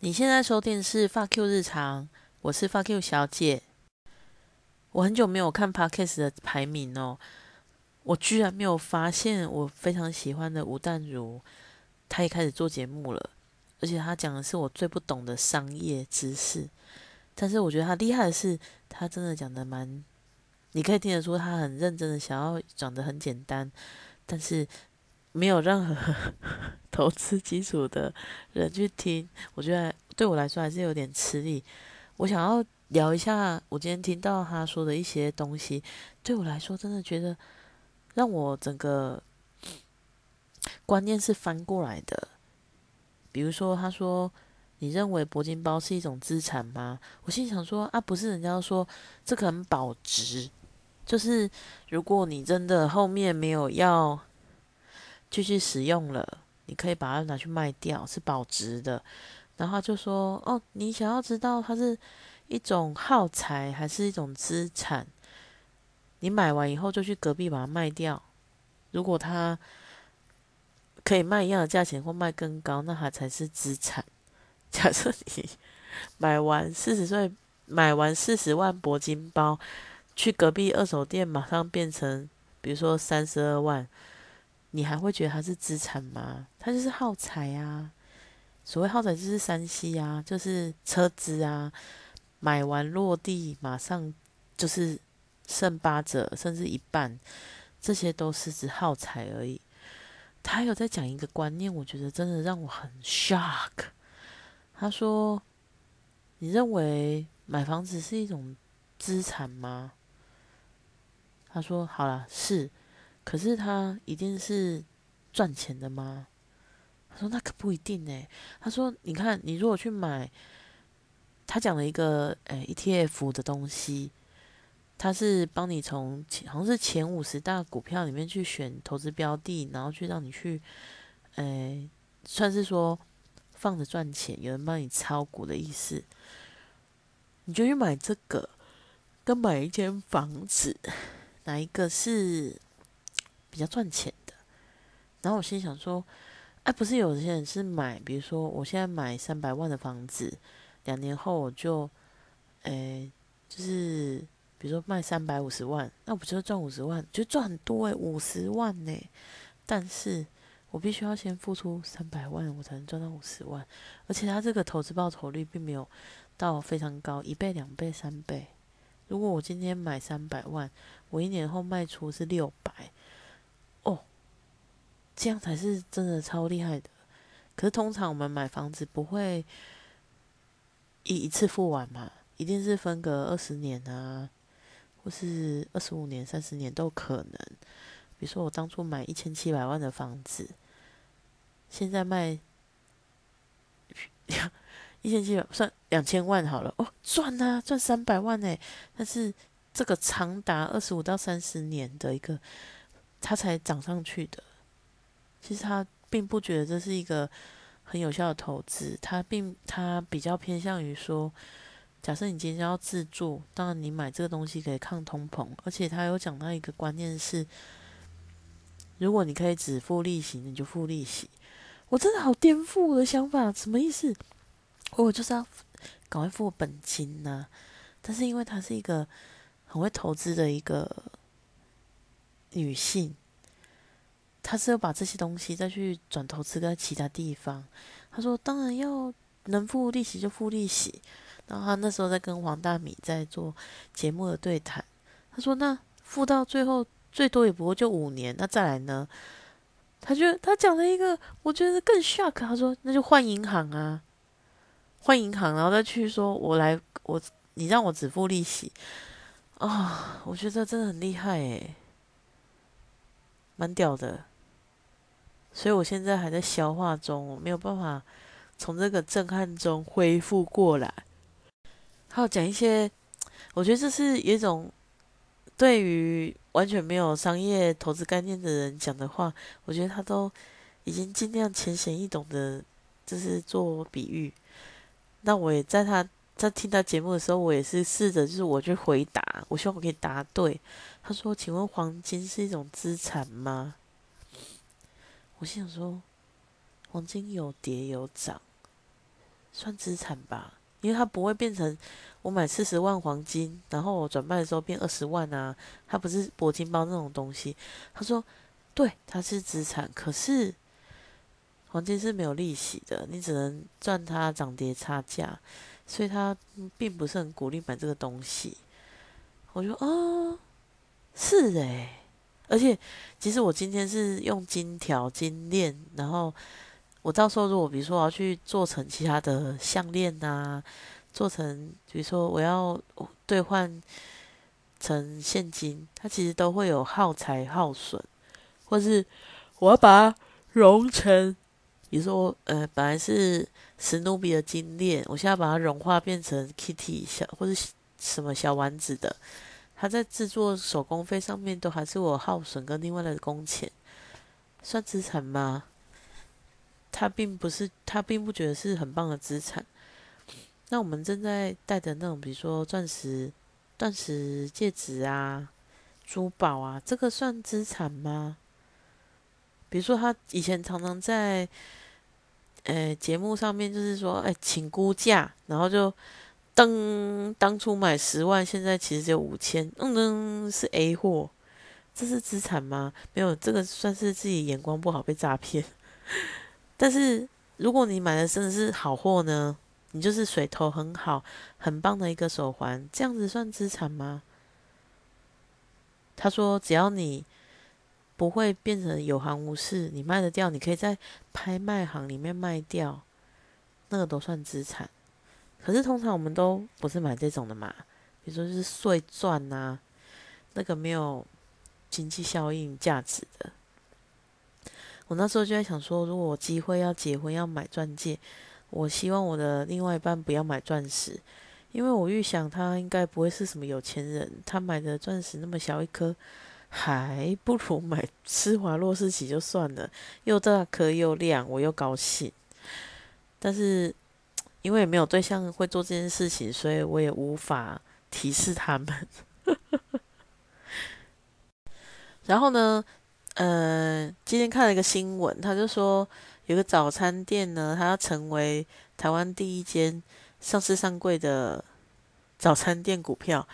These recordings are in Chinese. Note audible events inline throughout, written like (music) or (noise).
你现在收听是发 Q 日常，我是发 Q 小姐。我很久没有看 Podcast 的排名哦，我居然没有发现我非常喜欢的吴淡如，他也开始做节目了，而且他讲的是我最不懂的商业知识。但是我觉得他厉害的是，他真的讲的蛮，你可以听得出他很认真的想要讲的很简单，但是。没有任何 (laughs) 投资基础的人去听，我觉得对我来说还是有点吃力。我想要聊一下我今天听到他说的一些东西，对我来说真的觉得让我整个观念是翻过来的。比如说，他说：“你认为铂金包是一种资产吗？”我心想说：“啊，不是，人家说这个很保值，就是如果你真的后面没有要。”继续使用了，你可以把它拿去卖掉，是保值的。然后就说：“哦，你想要知道它是一种耗材还是一种资产？你买完以后就去隔壁把它卖掉。如果它可以卖一样的价钱或卖更高，那它才是资产。假设你 (laughs) 买完四十岁买完四十万铂金包，去隔壁二手店马上变成，比如说三十二万。”你还会觉得它是资产吗？它就是耗材啊！所谓耗材就是三 C 啊，就是车子啊，买完落地马上就是剩八折甚至一半，这些都是指耗材而已。他有在讲一个观念，我觉得真的让我很 shock。他说：“你认为买房子是一种资产吗？”他说：“好了，是。”可是他一定是赚钱的吗？他说那可不一定呢。他说，你看，你如果去买，他讲了一个诶 ETF 的东西，他是帮你从好像是前五十大股票里面去选投资标的，然后去让你去诶，算是说放着赚钱，有人帮你炒股的意思。你就去买这个，跟买一间房子，哪一个是？比较赚钱的，然后我心想说：“哎，不是有些人是买，比如说我现在买三百万的房子，两年后我就，诶，就是比如说卖三百五十万，那我不就赚五十万？就赚很多诶，五十万呢。但是我必须要先付出三百万，我才能赚到五十万。而且它这个投资报酬率并没有到非常高，一倍、两倍、三倍。如果我今天买三百万，我一年后卖出是六百。”哦这样才是真的超厉害的。可是通常我们买房子不会一一次付完嘛，一定是分隔二十年啊，或是二十五年、三十年都可能。比如说我当初买一千七百万的房子，现在卖两一千七百算两千万好了，哦，赚啊，赚三百万呢。但是这个长达二十五到三十年的一个，它才涨上去的。其实他并不觉得这是一个很有效的投资，他并他比较偏向于说，假设你今天要自住，当然你买这个东西可以抗通膨，而且他有讲到一个观念是，如果你可以只付利息，你就付利息。我真的好颠覆我的想法，什么意思？我就是要赶快付本金呢？但是因为他是一个很会投资的一个女性。他是要把这些东西再去转投资在其他地方。他说：“当然要能付利息就付利息。”然后他那时候在跟黄大米在做节目的对谈。他说：“那付到最后最多也不过就五年，那再来呢？”他就他讲了一个我觉得更 shock。他说：“那就换银行啊，换银行，然后再去说我来我你让我只付利息啊！”我觉得真的很厉害诶，蛮屌的。所以我现在还在消化中，我没有办法从这个震撼中恢复过来。还有讲一些，我觉得这是一种对于完全没有商业投资概念的人讲的话，我觉得他都已经尽量浅显易懂的，就是做比喻。那我也在他在听他节目的时候，我也是试着就是我去回答，我希望我可以答对。他说：“请问黄金是一种资产吗？”我心想说，黄金有跌有涨，算资产吧，因为它不会变成我买四十万黄金，然后我转卖的时候变二十万啊，它不是铂金包那种东西。他说，对，它是资产，可是黄金是没有利息的，你只能赚它涨跌差价，所以他并不是很鼓励买这个东西。我就哦，是诶。而且其实我今天是用金条、金链，然后。我到时候如果比如说我要去做成其他的项链呐，做成比如说我要兑换成现金，它其实都会有耗材耗损，或是我要把它融成，比如说呃本来是史努比的金链，我现在把它融化变成 Kitty 小或者什么小丸子的，他在制作手工费上面都还是我耗损跟另外的工钱，算资产吗？他并不是，他并不觉得是很棒的资产。那我们正在戴的那种，比如说钻石、钻石戒指啊、珠宝啊，这个算资产吗？比如说他以前常常在，呃，节目上面就是说，哎，请估价，然后就当当初买十万，现在其实只有五千，嗯，是 A 货，这是资产吗？没有，这个算是自己眼光不好被诈骗。(laughs) 但是，如果你买的真的是好货呢？你就是水头很好、很棒的一个手环，这样子算资产吗？他说，只要你不会变成有行无市，你卖得掉，你可以在拍卖行里面卖掉，那个都算资产。可是通常我们都不是买这种的嘛，比如说是碎钻啊，那个没有经济效应价值的。我那时候就在想说，如果我机会要结婚要买钻戒，我希望我的另外一半不要买钻石，因为我预想他应该不会是什么有钱人，他买的钻石那么小一颗，还不如买施华洛世奇就算了，又大颗又亮，我又高兴。但是因为没有对象会做这件事情，所以我也无法提示他们。(laughs) 然后呢？呃，今天看了一个新闻，他就说有个早餐店呢，他要成为台湾第一间上市上柜的早餐店股票。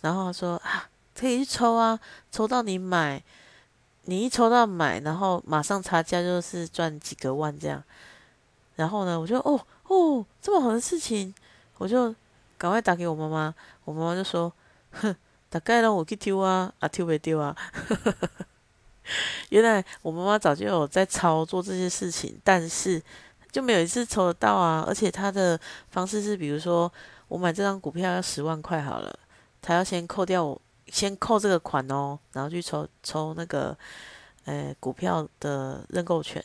然后他说啊，可以去抽啊，抽到你买，你一抽到买，然后马上差价就是赚几个万这样。然后呢，我就哦哦，这么好的事情，我就赶快打给我妈妈。我妈妈就说，哼，大概让我去丢啊，啊丢没丢啊？(laughs) 原来我妈妈早就有在操作这些事情，但是就没有一次抽得到啊！而且她的方式是，比如说我买这张股票要十万块好了，她要先扣掉我，先扣这个款哦，然后去抽抽那个呃股票的认购权。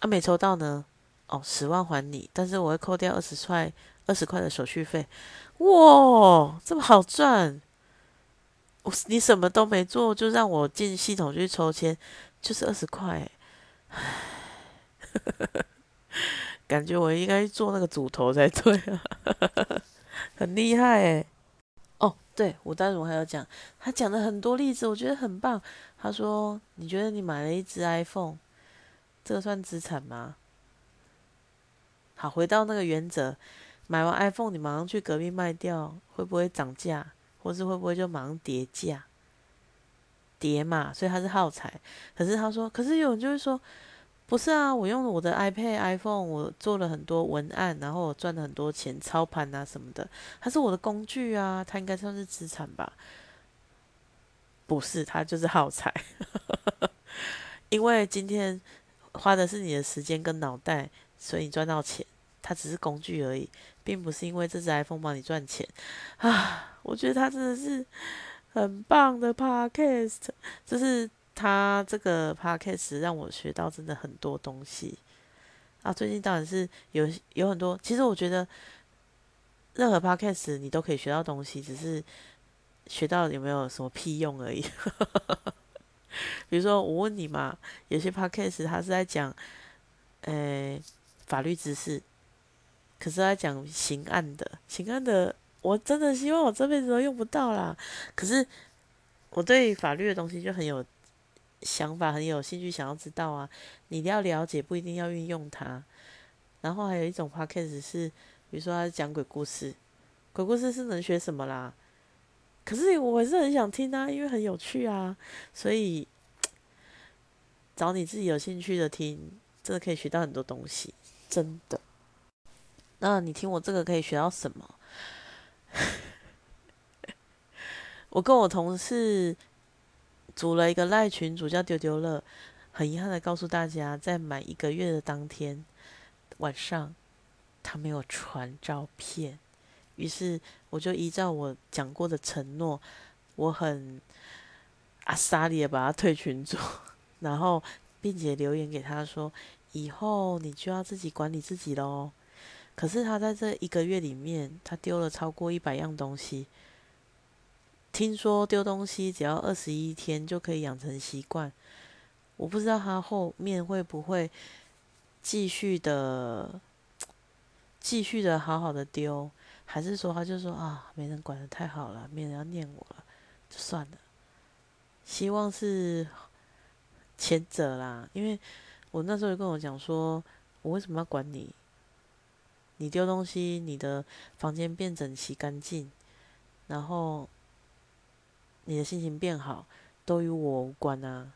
啊，没抽到呢，哦，十万还你，但是我会扣掉二十块二十块的手续费。哇，这么好赚！我你什么都没做，就让我进系统去抽签，就是二十块，感觉我应该做那个主头才对啊，(laughs) 很厉害哎。哦，对，我当时我还要讲，他讲了很多例子，我觉得很棒。他说：“你觉得你买了一只 iPhone，这个算资产吗？”好，回到那个原则，买完 iPhone 你马上去隔壁卖掉，会不会涨价？或是会不会就马上叠价，叠嘛，所以它是耗材。可是他说，可是有人就会说，不是啊，我用我的 iPad、iPhone，我做了很多文案，然后我赚了很多钱，操盘啊什么的，它是我的工具啊，它应该算是资产吧？不是，它就是耗材。(laughs) 因为今天花的是你的时间跟脑袋，所以你赚到钱，它只是工具而已。并不是因为这只 iPhone 帮你赚钱啊！我觉得他真的是很棒的 Podcast，就是他这个 Podcast 让我学到真的很多东西啊！最近当然是有有很多，其实我觉得任何 Podcast 你都可以学到东西，只是学到有没有什么屁用而已。(laughs) 比如说我问你嘛，有些 Podcast 他是在讲诶法律知识。可是他讲刑案的，刑案的，我真的希望我这辈子都用不到啦。可是我对法律的东西就很有想法，很有兴趣，想要知道啊。你一定要了解，不一定要运用它。然后还有一种 podcast 是，比如说他讲鬼故事，鬼故事是能学什么啦？可是我还是很想听啊，因为很有趣啊，所以 (tsk) 找你自己有兴趣的听，真的可以学到很多东西，真的。那你听我这个可以学到什么？(laughs) 我跟我同事组了一个赖群组，叫丢丢乐。很遗憾的告诉大家，在满一个月的当天晚上，他没有传照片。于是我就依照我讲过的承诺，我很阿萨里的把他退群组，然后并且留言给他说：“以后你就要自己管理自己喽。”可是他在这一个月里面，他丢了超过一百样东西。听说丢东西只要二十一天就可以养成习惯。我不知道他后面会不会继续的、继续的好好的丢。还是说，他就说啊，没人管的太好了，没人要念我了，就算了。希望是前者啦，因为我那时候就跟我讲说，我为什么要管你？你丢东西，你的房间变整齐干净，然后你的心情变好，都与我无关啊。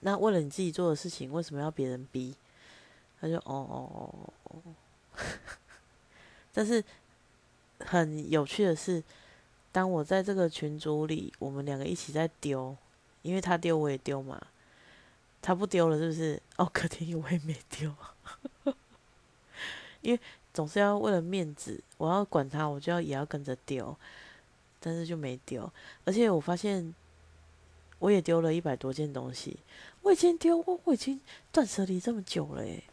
那为了你自己做的事情，为什么要别人逼？他就哦哦哦哦。(laughs) 但是很有趣的是，当我在这个群组里，我们两个一起在丢，因为他丢我也丢嘛，他不丢了是不是？哦，(laughs) 可天我也没丢，(laughs) 因为总是要为了面子，我要管他，我就要也要跟着丢，但是就没丢，而且我发现我也丢了一百多件东西，我已经丢我我已经断舍离这么久了诶。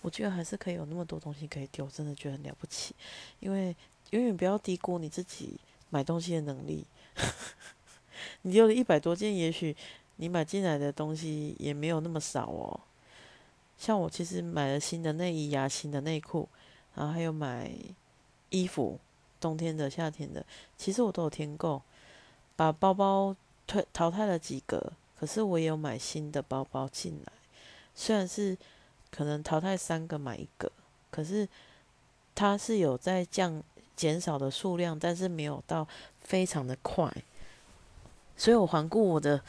我觉得还是可以有那么多东西可以丢，真的觉得很了不起。因为永远不要低估你自己买东西的能力。(laughs) 你丢了一百多件，也许你买进来的东西也没有那么少哦。像我其实买了新的内衣呀、新的内裤，然后还有买衣服，冬天的、夏天的，其实我都有添购。把包包退淘汰了几个，可是我也有买新的包包进来，虽然是。可能淘汰三个买一个，可是它是有在降减少的数量，但是没有到非常的快，所以我环顾我的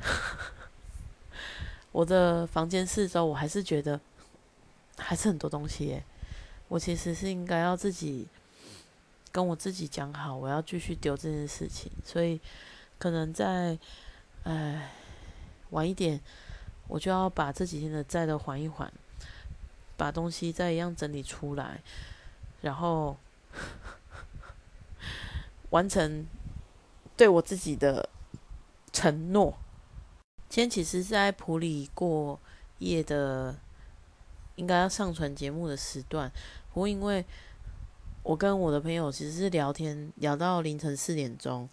(laughs) 我的房间四周，我还是觉得还是很多东西耶。我其实是应该要自己跟我自己讲好，我要继续丢这件事情，所以可能在哎晚一点。我就要把这几天的债都还一还，把东西再一样整理出来，然后 (laughs) 完成对我自己的承诺。今天其实是在普里过夜的，应该要上传节目的时段。不过因为我跟我的朋友其实是聊天聊到凌晨四点钟。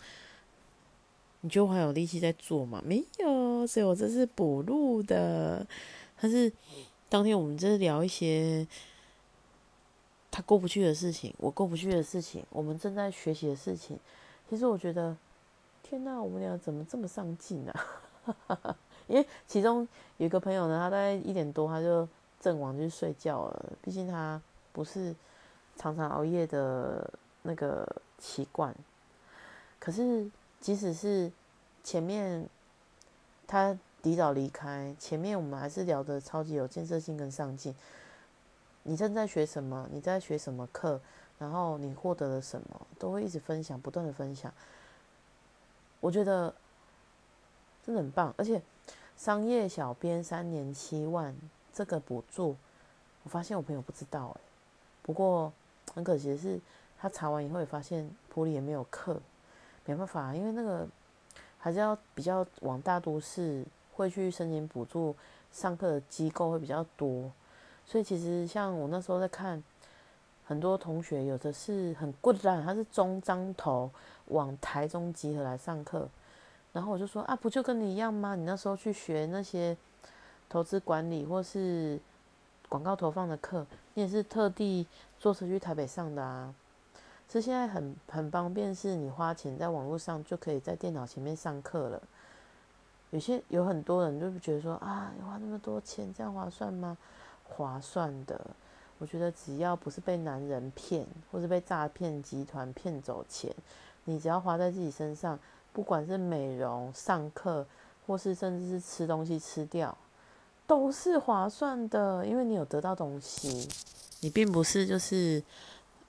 你就还有力气在做吗？没有，所以我这是补录的。但是当天我们就是聊一些他过不去的事情，我过不去的事情，我们正在学习的事情。其实我觉得，天哪，我们俩怎么这么上进啊？(laughs) 因为其中有一个朋友呢，他大概一点多他就阵亡就睡觉了。毕竟他不是常常熬夜的那个习惯，可是。即使是前面他提早离开，前面我们还是聊得超级有建设性跟上进。你正在学什么？你在学什么课？然后你获得了什么？都会一直分享，不断的分享。我觉得真的很棒。而且商业小编三年七万这个补助，我发现我朋友不知道哎。不过很可惜的是，他查完以后也发现普里也没有课。没办法，因为那个还是要比较往大都市会去申请补助上课的机构会比较多，所以其实像我那时候在看，很多同学有的是很贵的，他是中彰头往台中集合来上课，然后我就说啊，不就跟你一样吗？你那时候去学那些投资管理或是广告投放的课，你也是特地坐车去台北上的啊。是现在很很方便，是你花钱在网络上就可以在电脑前面上课了。有些有很多人就会觉得说啊，花那么多钱这样划算吗？划算的。我觉得只要不是被男人骗，或是被诈骗集团骗走钱，你只要花在自己身上，不管是美容、上课，或是甚至是吃东西吃掉，都是划算的，因为你有得到东西，你并不是就是，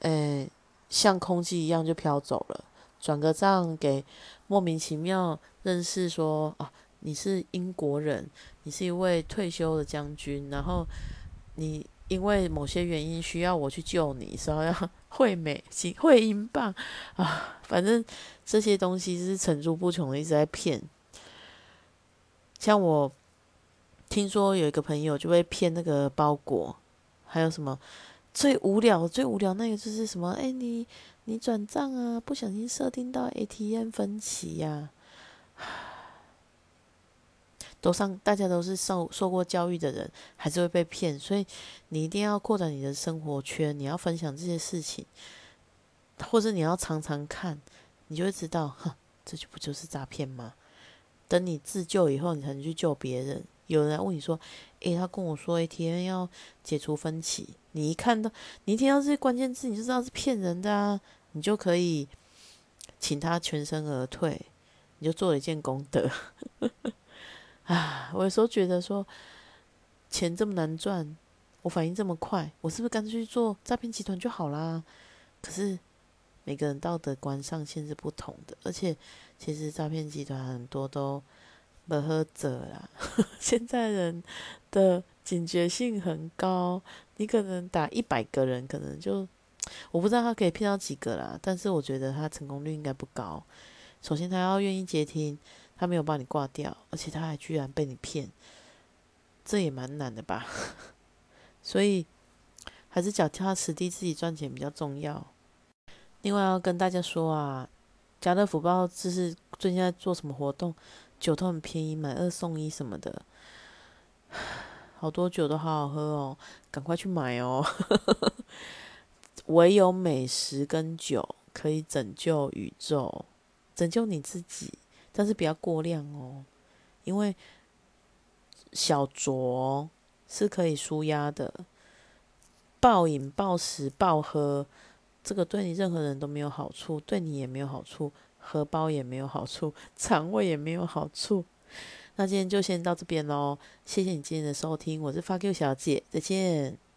呃，像空气一样就飘走了。转个账给莫名其妙认识说，哦，你是英国人，你是一位退休的将军，然后你。因为某些原因需要我去救你，说要 (laughs) 汇美金、汇英镑啊，反正这些东西是层出不穷的，一直在骗。像我听说有一个朋友就被骗那个包裹，还有什么最无聊、最无聊那个就是什么？哎，你你转账啊，不小心设定到 ATM 分期呀。(sighs) 都上，大家都是受受过教育的人，还是会被骗，所以你一定要扩展你的生活圈，你要分享这些事情，或者你要常常看，你就会知道，哼，这就不就是诈骗吗？等你自救以后，你才能去救别人。有人问你说，诶，他跟我说 ATM 要解除分歧，你一看到，你一听到这些关键字，你就知道是骗人的啊，你就可以请他全身而退，你就做了一件功德。(laughs) 啊，我有时候觉得说，钱这么难赚，我反应这么快，我是不是干脆去做诈骗集团就好啦？可是每个人道德观上限是不同的，而且其实诈骗集团很多都不喝者啦。(laughs) 现在人的警觉性很高，你可能打一百个人，可能就我不知道他可以骗到几个啦，但是我觉得他成功率应该不高。首先，他要愿意接听。他没有把你挂掉，而且他还居然被你骗，这也蛮难的吧？(laughs) 所以还是脚踏实地自己赚钱比较重要。另外要跟大家说啊，家乐福不知道这是最近在做什么活动，酒都很便宜，买二送一什么的，好多酒都好好喝哦，赶快去买哦！(laughs) 唯有美食跟酒可以拯救宇宙，拯救你自己。但是不要过量哦，因为小酌是可以舒压的，暴饮暴食暴喝，这个对你任何人都没有好处，对你也没有好处，荷包也没有好处，肠胃也没有好处。那今天就先到这边喽，谢谢你今天的收听，我是发 Q 小姐，再见。